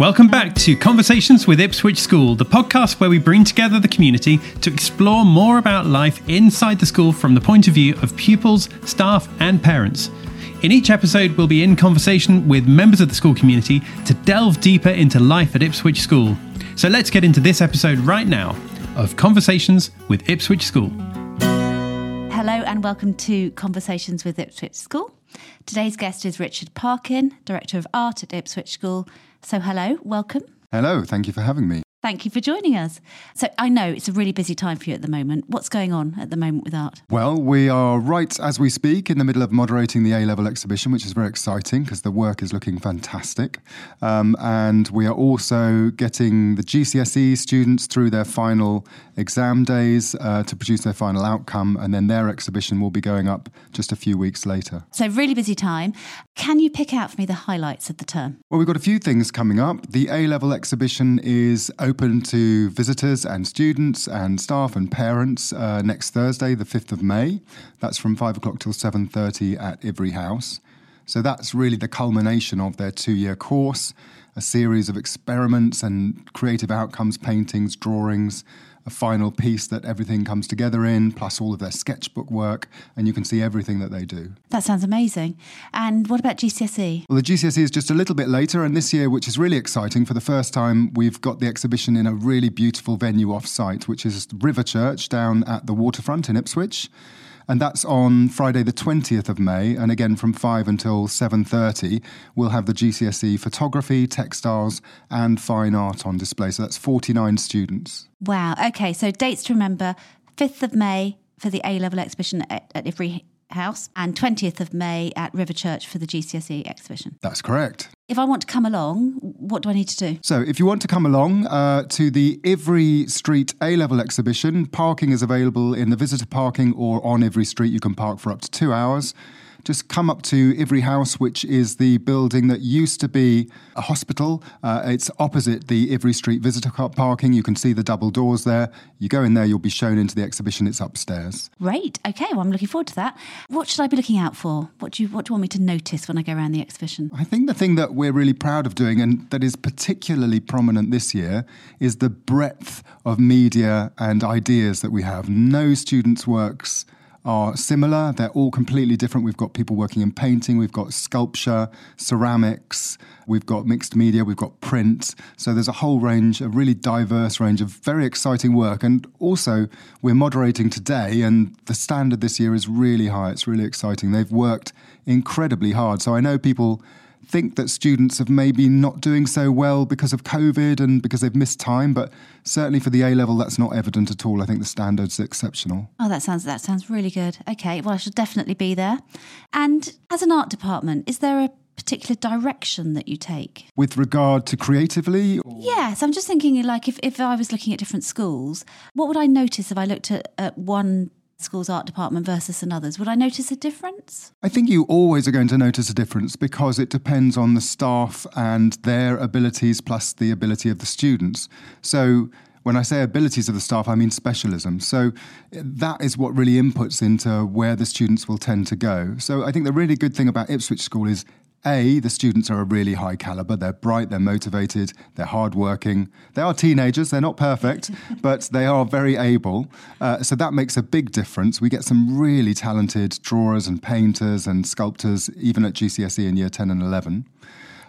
Welcome back to Conversations with Ipswich School, the podcast where we bring together the community to explore more about life inside the school from the point of view of pupils, staff, and parents. In each episode, we'll be in conversation with members of the school community to delve deeper into life at Ipswich School. So let's get into this episode right now of Conversations with Ipswich School. Hello and welcome to Conversations with Ipswich School. Today's guest is Richard Parkin, Director of Art at Ipswich School. So, hello, welcome. Hello, thank you for having me. Thank you for joining us. So, I know it's a really busy time for you at the moment. What's going on at the moment with art? Well, we are right as we speak in the middle of moderating the A level exhibition, which is very exciting because the work is looking fantastic. Um, and we are also getting the GCSE students through their final exam days uh, to produce their final outcome. And then their exhibition will be going up just a few weeks later. So, really busy time. Can you pick out for me the highlights of the term? Well, we've got a few things coming up. The A level exhibition is open to visitors and students and staff and parents uh, next Thursday, the 5th of May. That's from 5 o'clock till 7.30 at Ivry House. So that's really the culmination of their two-year course, a series of experiments and creative outcomes, paintings, drawings, a final piece that everything comes together in, plus all of their sketchbook work, and you can see everything that they do. That sounds amazing. And what about GCSE? Well, the GCSE is just a little bit later, and this year, which is really exciting, for the first time, we've got the exhibition in a really beautiful venue off site, which is River Church down at the waterfront in Ipswich and that's on Friday the 20th of May and again from 5 until 7:30 we'll have the GCSE photography, textiles and fine art on display so that's 49 students. Wow. Okay, so dates to remember 5th of May for the A level exhibition at, at Ivry House and 20th of May at River Church for the GCSE exhibition. That's correct. If I want to come along, what do I need to do? So, if you want to come along uh, to the Ivry Street A level exhibition, parking is available in the visitor parking or on Ivry Street. You can park for up to two hours just come up to Ivry House, which is the building that used to be a hospital. Uh, it's opposite the Ivry Street visitor car parking. You can see the double doors there. You go in there, you'll be shown into the exhibition. It's upstairs. Great. Okay. Well, I'm looking forward to that. What should I be looking out for? What do you What do you want me to notice when I go around the exhibition? I think the thing that we're really proud of doing, and that is particularly prominent this year, is the breadth of media and ideas that we have. No student's works are similar. They're all completely different. We've got people working in painting, we've got sculpture, ceramics, we've got mixed media, we've got print. So there's a whole range, a really diverse range of very exciting work. And also, we're moderating today, and the standard this year is really high. It's really exciting. They've worked incredibly hard. So I know people think that students have maybe not doing so well because of COVID and because they've missed time, but certainly for the A level, that's not evident at all. I think the standard's are exceptional. Oh, that sounds that sounds really good. Okay, well, I should definitely be there. And as an art department, is there a particular direction that you take with regard to creatively or? yes i'm just thinking like if, if i was looking at different schools what would i notice if i looked at, at one school's art department versus another's, would I notice a difference? I think you always are going to notice a difference because it depends on the staff and their abilities plus the ability of the students. So when I say abilities of the staff, I mean specialism. So that is what really inputs into where the students will tend to go. So I think the really good thing about Ipswich School is a, the students are a really high caliber. They're bright, they're motivated, they're hardworking. They are teenagers, they're not perfect, but they are very able. Uh, so that makes a big difference. We get some really talented drawers and painters and sculptors, even at GCSE in year 10 and 11.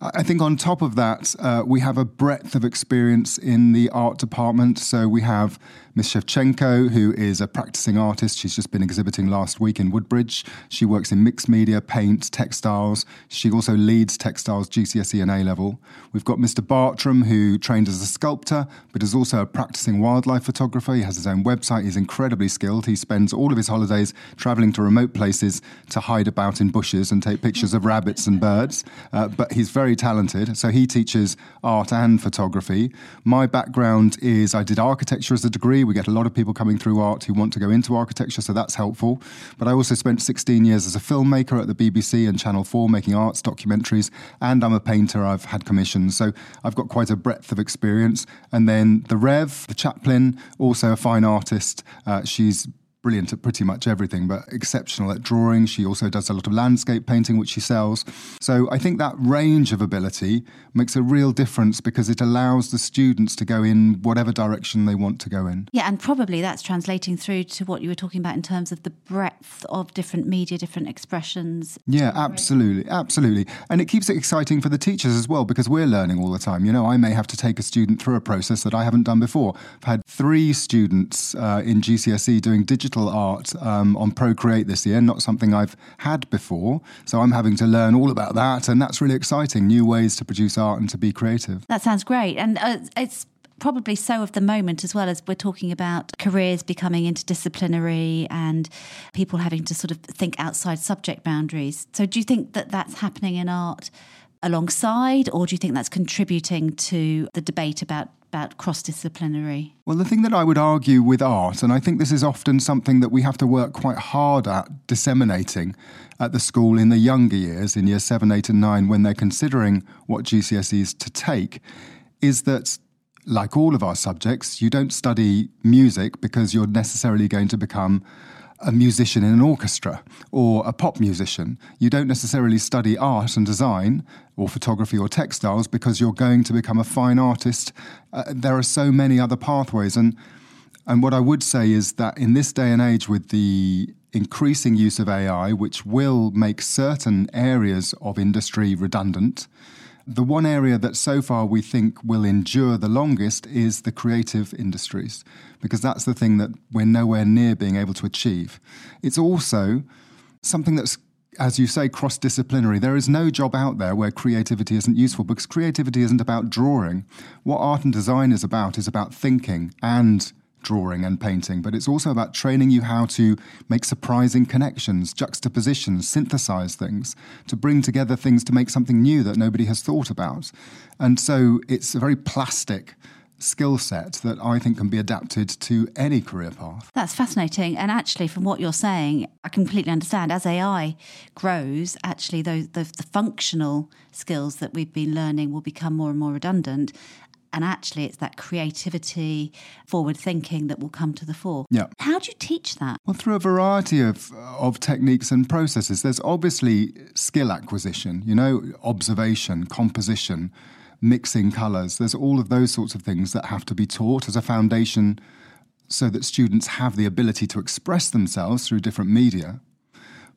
I think on top of that, uh, we have a breadth of experience in the art department. So we have Miss Shevchenko, who is a practicing artist. She's just been exhibiting last week in Woodbridge. She works in mixed media, paint, textiles. She also leads textiles GCSE and A level. We've got Mr. Bartram, who trained as a sculptor, but is also a practicing wildlife photographer. He has his own website. He's incredibly skilled. He spends all of his holidays traveling to remote places to hide about in bushes and take pictures of rabbits and birds. Uh, but he's very talented. So he teaches art and photography. My background is I did architecture as a degree we get a lot of people coming through art who want to go into architecture, so that's helpful. But I also spent 16 years as a filmmaker at the BBC and Channel 4 making arts documentaries, and I'm a painter. I've had commissions, so I've got quite a breadth of experience. And then the Rev, the chaplain, also a fine artist. Uh, she's brilliant at pretty much everything, but exceptional at drawing. She also does a lot of landscape painting, which she sells. So I think that range of ability makes a real difference because it allows the students to go in whatever direction they want to go in. Yeah, and probably that's translating through to what you were talking about in terms of the breadth of different media, different expressions. Yeah, absolutely, absolutely. And it keeps it exciting for the teachers as well because we're learning all the time. You know, I may have to take a student through a process that I haven't done before. I've had three students uh, in GCSE doing digital digital art um, on Procreate this year, not something I've had before. So I'm having to learn all about that, and that's really exciting. New ways to produce art and to be creative. That sounds great, and uh, it's probably so of the moment as well as we're talking about careers becoming interdisciplinary and people having to sort of think outside subject boundaries. So, do you think that that's happening in art alongside, or do you think that's contributing to the debate about about cross disciplinary? Well, the thing that I would argue with art, and I think this is often something that we have to work quite hard at disseminating at the school in the younger years, in year seven, eight, and nine, when they're considering what GCSEs to take, is that like all of our subjects, you don't study music because you're necessarily going to become a musician in an orchestra or a pop musician. You don't necessarily study art and design or photography or textiles because you're going to become a fine artist. Uh, there are so many other pathways. And, and what I would say is that in this day and age, with the increasing use of AI, which will make certain areas of industry redundant, the one area that so far we think will endure the longest is the creative industries, because that's the thing that we're nowhere near being able to achieve. It's also something that's as you say, cross disciplinary. There is no job out there where creativity isn't useful because creativity isn't about drawing. What art and design is about is about thinking and drawing and painting, but it's also about training you how to make surprising connections, juxtapositions, synthesize things, to bring together things to make something new that nobody has thought about. And so it's a very plastic skill set that I think can be adapted to any career path. That's fascinating. And actually, from what you're saying, I completely understand. As AI grows, actually, those, the, the functional skills that we've been learning will become more and more redundant and actually it's that creativity forward thinking that will come to the fore. Yeah. How do you teach that? Well through a variety of of techniques and processes. There's obviously skill acquisition you know observation composition mixing colors. There's all of those sorts of things that have to be taught as a foundation so that students have the ability to express themselves through different media.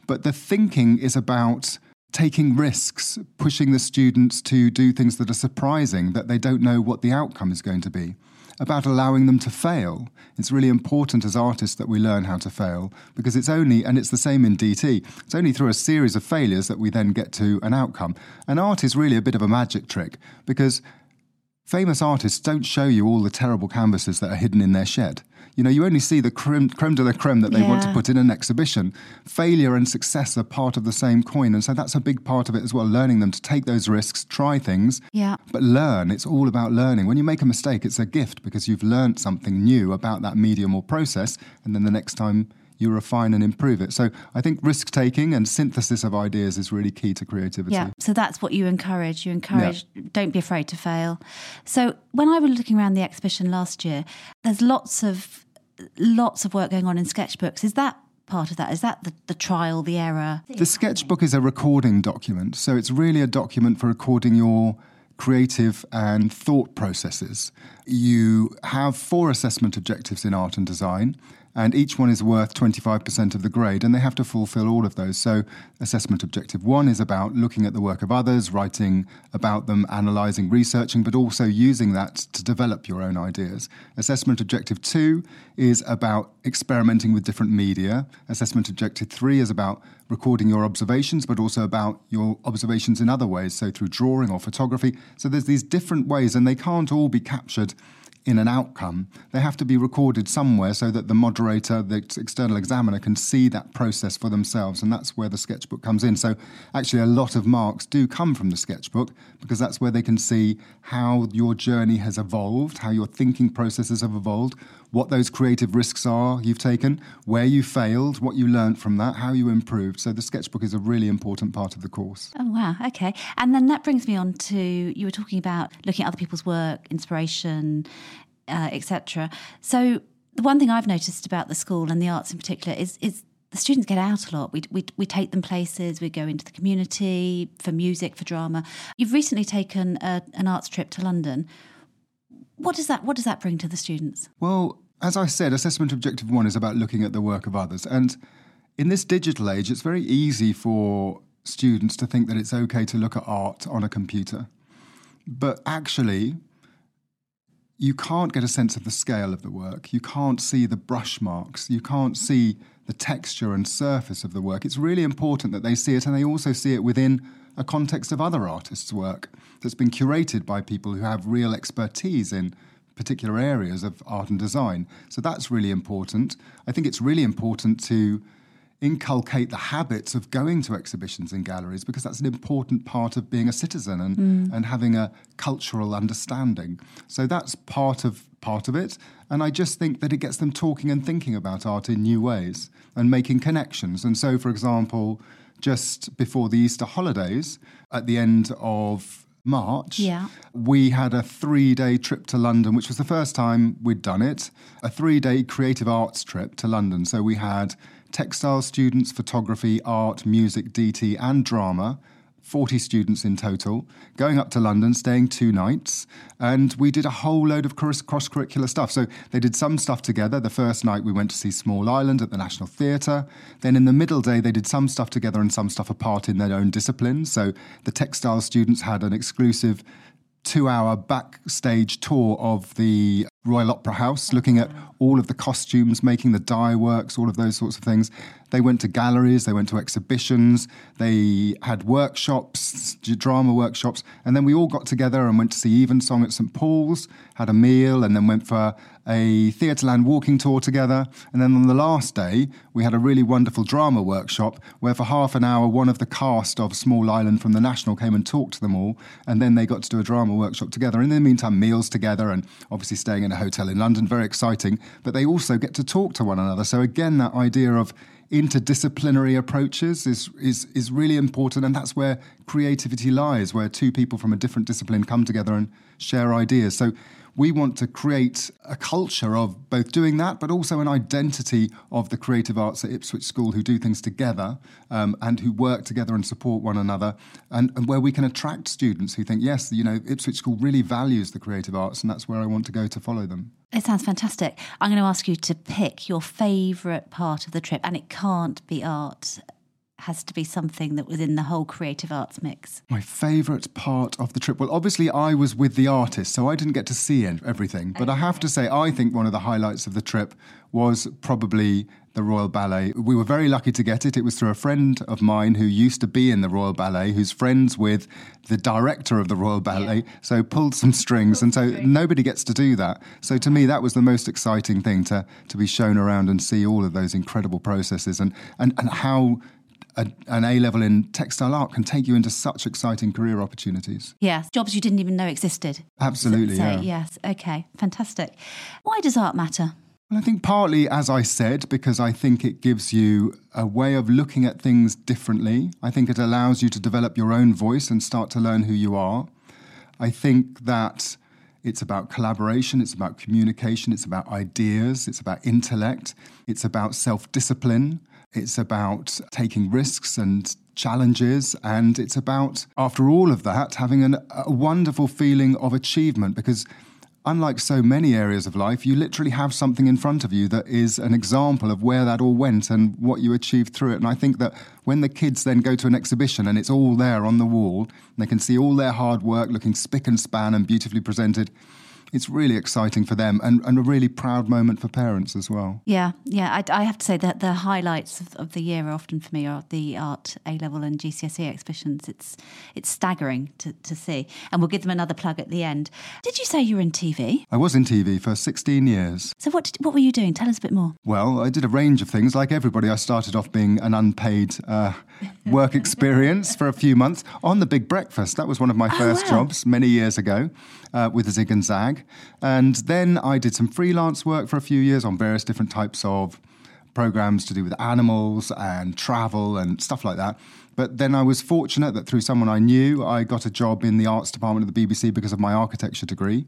But the thinking is about taking risks, pushing the students to do things that are surprising, that they don't know what the outcome is going to be, about allowing them to fail. It's really important as artists that we learn how to fail because it's only, and it's the same in DT, it's only through a series of failures that we then get to an outcome. And art is really a bit of a magic trick because famous artists don't show you all the terrible canvases that are hidden in their shed. You know, you only see the creme, creme de la creme that they yeah. want to put in an exhibition. Failure and success are part of the same coin. And so that's a big part of it as well, learning them to take those risks, try things, yeah. but learn. It's all about learning. When you make a mistake, it's a gift because you've learned something new about that medium or process. And then the next time you refine and improve it. So I think risk taking and synthesis of ideas is really key to creativity. Yeah. So that's what you encourage. You encourage yeah. don't be afraid to fail. So when I was looking around the exhibition last year, there's lots of lots of work going on in sketchbooks. Is that part of that? Is that the, the trial, the error? The sketchbook is a recording document. So it's really a document for recording your creative and thought processes. You have four assessment objectives in art and design and each one is worth 25% of the grade, and they have to fulfill all of those. So, assessment objective one is about looking at the work of others, writing about them, analysing, researching, but also using that to develop your own ideas. Assessment objective two is about experimenting with different media. Assessment objective three is about recording your observations, but also about your observations in other ways, so through drawing or photography. So, there's these different ways, and they can't all be captured in an outcome, they have to be recorded somewhere so that the moderator, the external examiner, can see that process for themselves. And that's where the sketchbook comes in. So, actually, a lot of marks do come from the sketchbook because that's where they can see how your journey has evolved, how your thinking processes have evolved, what those creative risks are you've taken, where you failed, what you learned from that, how you improved. So, the sketchbook is a really important part of the course. Oh, wow. Okay. And then that brings me on to you were talking about looking at other people's work, inspiration uh, etc. So The one thing I've noticed about the school and the arts in particular is is the students get out a lot. We, we, we take them places, we go into the community for music, for drama. You've recently taken a, an arts trip to London. What does that what does that bring to the students? Well, as I said, assessment objective one is about looking at the work of others. And in this digital age, it's very easy for students to think that it's okay to look at art on a computer. But actually, you can't get a sense of the scale of the work. You can't see the brush marks. You can't see the texture and surface of the work. It's really important that they see it and they also see it within a context of other artists' work that's been curated by people who have real expertise in particular areas of art and design. So that's really important. I think it's really important to inculcate the habits of going to exhibitions and galleries because that's an important part of being a citizen and, mm. and having a cultural understanding. So that's part of part of it. And I just think that it gets them talking and thinking about art in new ways and making connections. And so, for example, just before the Easter holidays, at the end of March, yeah. we had a three day trip to London, which was the first time we'd done it. A three day creative arts trip to London. So we had textile students, photography, art, music, DT, and drama. 40 students in total, going up to London, staying two nights, and we did a whole load of cross curricular stuff. So they did some stuff together. The first night we went to see Small Island at the National Theatre. Then in the middle day, they did some stuff together and some stuff apart in their own disciplines. So the textile students had an exclusive two hour backstage tour of the Royal Opera House, looking at all of the costumes, making the dye works, all of those sorts of things. They went to galleries, they went to exhibitions, they had workshops, drama workshops, and then we all got together and went to see Evensong at St Paul's, had a meal, and then went for a Theatreland walking tour together. And then on the last day, we had a really wonderful drama workshop where for half an hour, one of the cast of Small Island from the National came and talked to them all, and then they got to do a drama workshop together. And in the meantime, meals together, and obviously staying in a hotel in London, very exciting. But they also get to talk to one another. So again, that idea of interdisciplinary approaches is, is, is really important. And that's where creativity lies, where two people from a different discipline come together and share ideas. So we want to create a culture of both doing that, but also an identity of the creative arts at Ipswich School who do things together um, and who work together and support one another, and, and, where we can attract students who think, yes, you know, Ipswich School really values the creative arts, and that's where I want to go to follow them. It sounds fantastic. I'm going to ask you to pick your favourite part of the trip, and it can't be art It has to be something that was in the whole creative arts mix? My favourite part of the trip? Well, obviously, I was with the artist, so I didn't get to see everything. But I have to say, I think one of the highlights of the trip was probably the Royal Ballet. We were very lucky to get it. It was through a friend of mine who used to be in the Royal Ballet, who's friends with the director of the Royal Ballet, yeah. so pulled some strings. Pulled and so strings. nobody gets to do that. So to me, that was the most exciting thing to, to be shown around and see all of those incredible processes and, and, and how a, an A level in textile art can take you into such exciting career opportunities. Yes, jobs you didn't even know existed. Absolutely, so, yeah. Yes, okay, fantastic. Why does art matter? Well, I think partly, as I said, because I think it gives you a way of looking at things differently. I think it allows you to develop your own voice and start to learn who you are. I think that it's about collaboration, it's about communication, it's about ideas, it's about intellect, it's about self discipline. It's about taking risks and challenges. And it's about, after all of that, having an, a wonderful feeling of achievement because. Unlike so many areas of life, you literally have something in front of you that is an example of where that all went and what you achieved through it. And I think that when the kids then go to an exhibition and it's all there on the wall, they can see all their hard work looking spick and span and beautifully presented, it's really exciting for them and, and a really proud moment for parents as well. Yeah, yeah. I, I have to say that the highlights of, of, the year often for me are the art A level and GCSE exhibitions. It's it's staggering to, to see. And we'll give them another plug at the end. Did you say you were in TV? I was in TV for 16 years. So what, did, what were you doing? Tell us a bit more. Well, I did a range of things. Like everybody, I started off being an unpaid uh, work experience for a few months on The Big Breakfast. That was one of my oh, first wow. jobs many years ago uh, with Zig and Zag. And then I did some freelance work for a few years on various different types of programs to do with animals and travel and stuff like that. But then I was fortunate that through someone I knew, I got a job in the arts department of the BBC because of my architecture degree.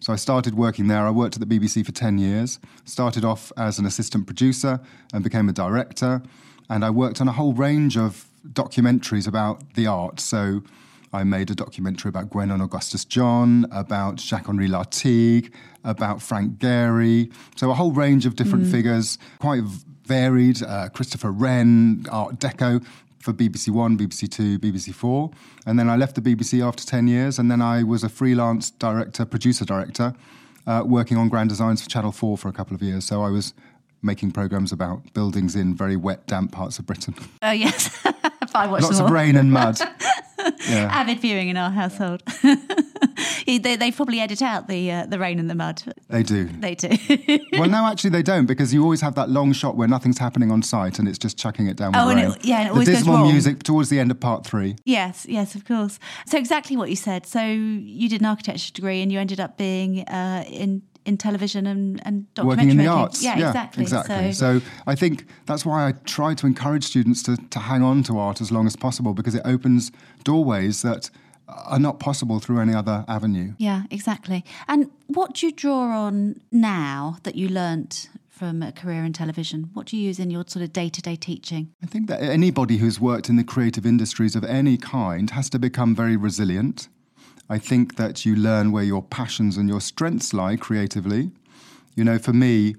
So I started working there. I worked at the BBC for 10 years, started off as an assistant producer and became a director. And I worked on a whole range of documentaries about the arts. So I made a documentary about Gwen and Augustus John, about Jacques Henri Lartigue, about Frank Gehry. So a whole range of different mm. figures, quite varied. Uh, Christopher Wren, Art Deco for BBC One, BBC Two, BBC Four. And then I left the BBC after 10 years, and then I was a freelance director, producer director, uh, working on grand designs for Channel 4 for a couple of years. So I was making programs about buildings in very wet, damp parts of Britain. Oh, yes. Lots of rain and mud. yeah. Avid viewing in our household. they, they probably edit out the uh, the rain and the mud. They do. They do. well, no, actually, they don't because you always have that long shot where nothing's happening on site and it's just chucking it down. Oh, and it, yeah, and it the always dismal goes wrong. music towards the end of part three. Yes, yes, of course. So exactly what you said. So you did an architecture degree and you ended up being uh, in in television and, and documentary working in the arts. Yeah, yeah exactly. exactly. So, so, I think that's why I try to encourage students to, to hang on to art as long as possible because it opens doorways that are not possible through any other avenue. Yeah, exactly. And what do you draw on now that you learnt from a career in television? What do you use in your sort of day to day teaching? I think that anybody who's worked in the creative industries of any kind has to become very resilient. I think that you learn where your passions and your strengths lie creatively. You know, for me,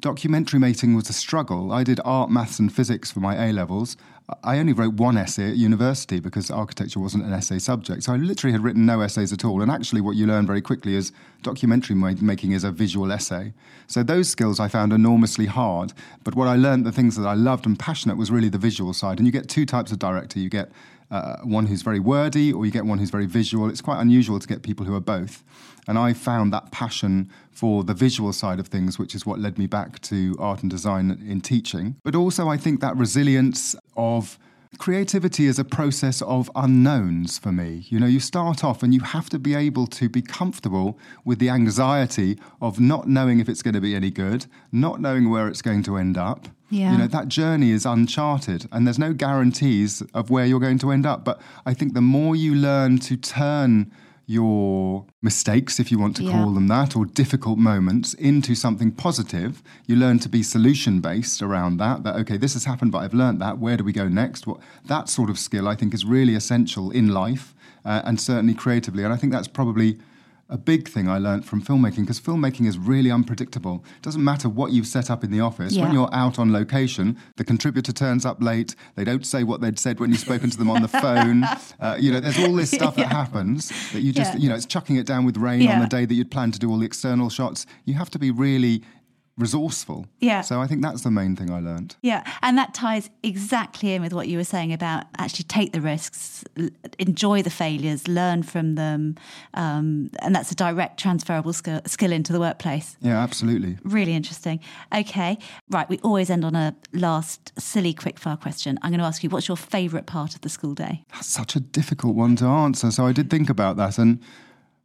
documentary making was a struggle. I did art, maths, and physics for my A levels. I only wrote one essay at university because architecture wasn't an essay subject. So I literally had written no essays at all. And actually, what you learn very quickly is documentary making is a visual essay. So those skills I found enormously hard. But what I learned, the things that I loved and passionate, was really the visual side. And you get two types of director. You get uh, one who's very wordy, or you get one who's very visual. It's quite unusual to get people who are both. And I found that passion for the visual side of things, which is what led me back to art and design in teaching. But also, I think that resilience of creativity is a process of unknowns for me. You know, you start off and you have to be able to be comfortable with the anxiety of not knowing if it's going to be any good, not knowing where it's going to end up. Yeah. You know, that journey is uncharted and there's no guarantees of where you're going to end up. But I think the more you learn to turn your mistakes, if you want to yeah. call them that, or difficult moments into something positive. You learn to be solution based around that. That okay, this has happened, but I've learned that. Where do we go next? What that sort of skill, I think, is really essential in life uh, and certainly creatively. And I think that's probably a big thing I learned from filmmaking because filmmaking is really unpredictable. It doesn't matter what you've set up in the office. Yeah. When you're out on location, the contributor turns up late. They don't say what they'd said when you've spoken to them on the phone. Uh, you know, there's all this stuff yeah. that happens that you just, yeah. you know, it's chucking it down with rain on the day that you'd planned to do all the external shots. You have to be really resourceful. Yeah. So I think that's the main thing I learned. Yeah. And that ties exactly in with what you were saying about actually take the risks, enjoy the failures, learn from them. Um, and that's a direct transferable skill, skill into the workplace. Yeah, absolutely. Really interesting. Okay. Right. We always end on a last silly quickfire question. I'm going to ask you, what's your favourite part of the school day? That's such a difficult one to answer. So I did think about that. And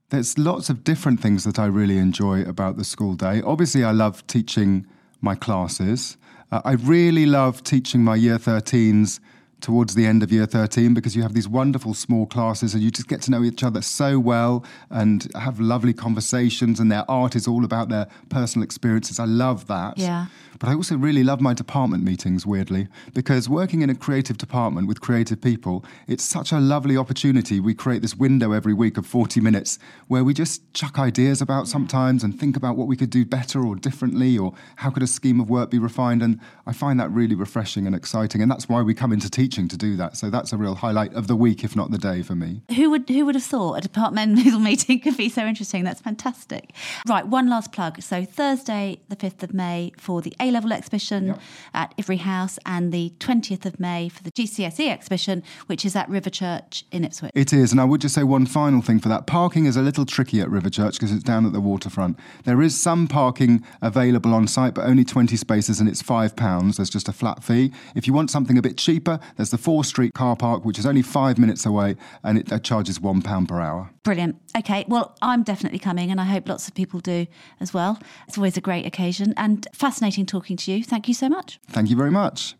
there's lots of different things that I really enjoy about the school day. Obviously, I love teaching my classes. Uh, I really love teaching my year 13s towards the end of year 13 because you have these wonderful small classes and you just get to know each other so well and have lovely conversations and their art is all about their personal experiences. I love that. Yeah. But I also really love my department meetings, weirdly, because working in a creative department with creative people, it's such a lovely opportunity. We create this window every week of 40 minutes where we just chuck ideas about sometimes and think about what we could do better or differently or how could a scheme of work be refined. And I find that really refreshing and exciting. And that's why we come into teaching to do that. So that's a real highlight of the week, if not the day for me. Who would, who would have thought a departmental meeting could be so interesting? That's fantastic. Right, one last plug. So Thursday, the 5th of May, for the A level exhibition yep. at Ivry House and the 20th of May for the GCSE exhibition, which is at River Church in Ipswich. It is. And I would just say one final thing for that. Parking is a little tricky at River Church because it's down at the waterfront. There is some parking available on site, but only 20 spaces and it's £5. There's just a flat fee. If you want something a bit cheaper, there's the Fore Street car park, which is only five minutes away and it charges £1 per hour. Brilliant. Okay. Well, I'm definitely coming and I hope lots of people do as well. It's always a great occasion and fascinating talking to you. Thank you so much. Thank you very much.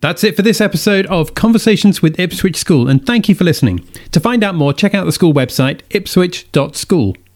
That's it for this episode of Conversations with Ipswich School, and thank you for listening. To find out more, check out the school website, ipswich.school.